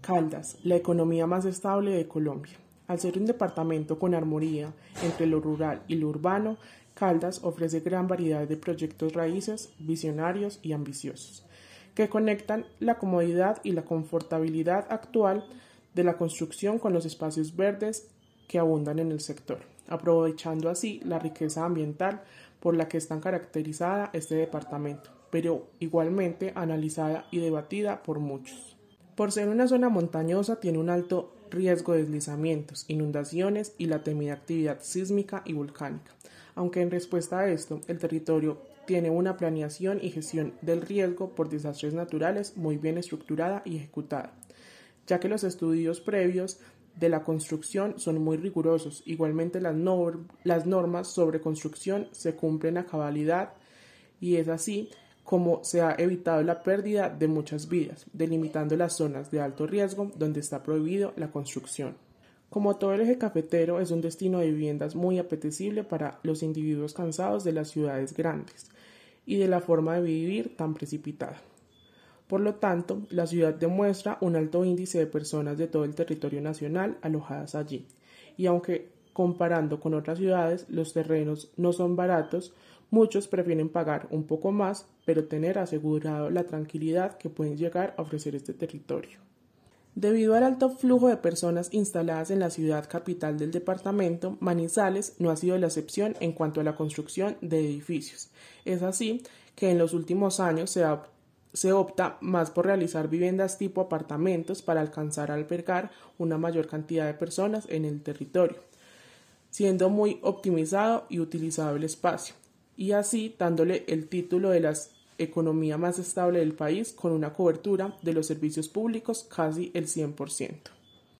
Caldas, la economía más estable de Colombia. Al ser un departamento con armonía entre lo rural y lo urbano, Caldas ofrece gran variedad de proyectos raíces, visionarios y ambiciosos, que conectan la comodidad y la confortabilidad actual de la construcción con los espacios verdes que abundan en el sector, aprovechando así la riqueza ambiental por la que es tan caracterizada este departamento, pero igualmente analizada y debatida por muchos. Por ser una zona montañosa tiene un alto riesgo de deslizamientos, inundaciones y la temida actividad sísmica y volcánica. Aunque en respuesta a esto, el territorio tiene una planeación y gestión del riesgo por desastres naturales muy bien estructurada y ejecutada, ya que los estudios previos de la construcción son muy rigurosos. Igualmente las, las normas sobre construcción se cumplen a cabalidad y es así como se ha evitado la pérdida de muchas vidas, delimitando las zonas de alto riesgo donde está prohibido la construcción. Como todo el eje cafetero es un destino de viviendas muy apetecible para los individuos cansados de las ciudades grandes y de la forma de vivir tan precipitada. Por lo tanto, la ciudad demuestra un alto índice de personas de todo el territorio nacional alojadas allí, y aunque comparando con otras ciudades los terrenos no son baratos, Muchos prefieren pagar un poco más, pero tener asegurado la tranquilidad que pueden llegar a ofrecer este territorio. Debido al alto flujo de personas instaladas en la ciudad capital del departamento, Manizales no ha sido la excepción en cuanto a la construcción de edificios. Es así que en los últimos años se, se opta más por realizar viviendas tipo apartamentos para alcanzar a albergar una mayor cantidad de personas en el territorio, siendo muy optimizado y utilizado el espacio y así dándole el título de la economía más estable del país con una cobertura de los servicios públicos casi el 100%.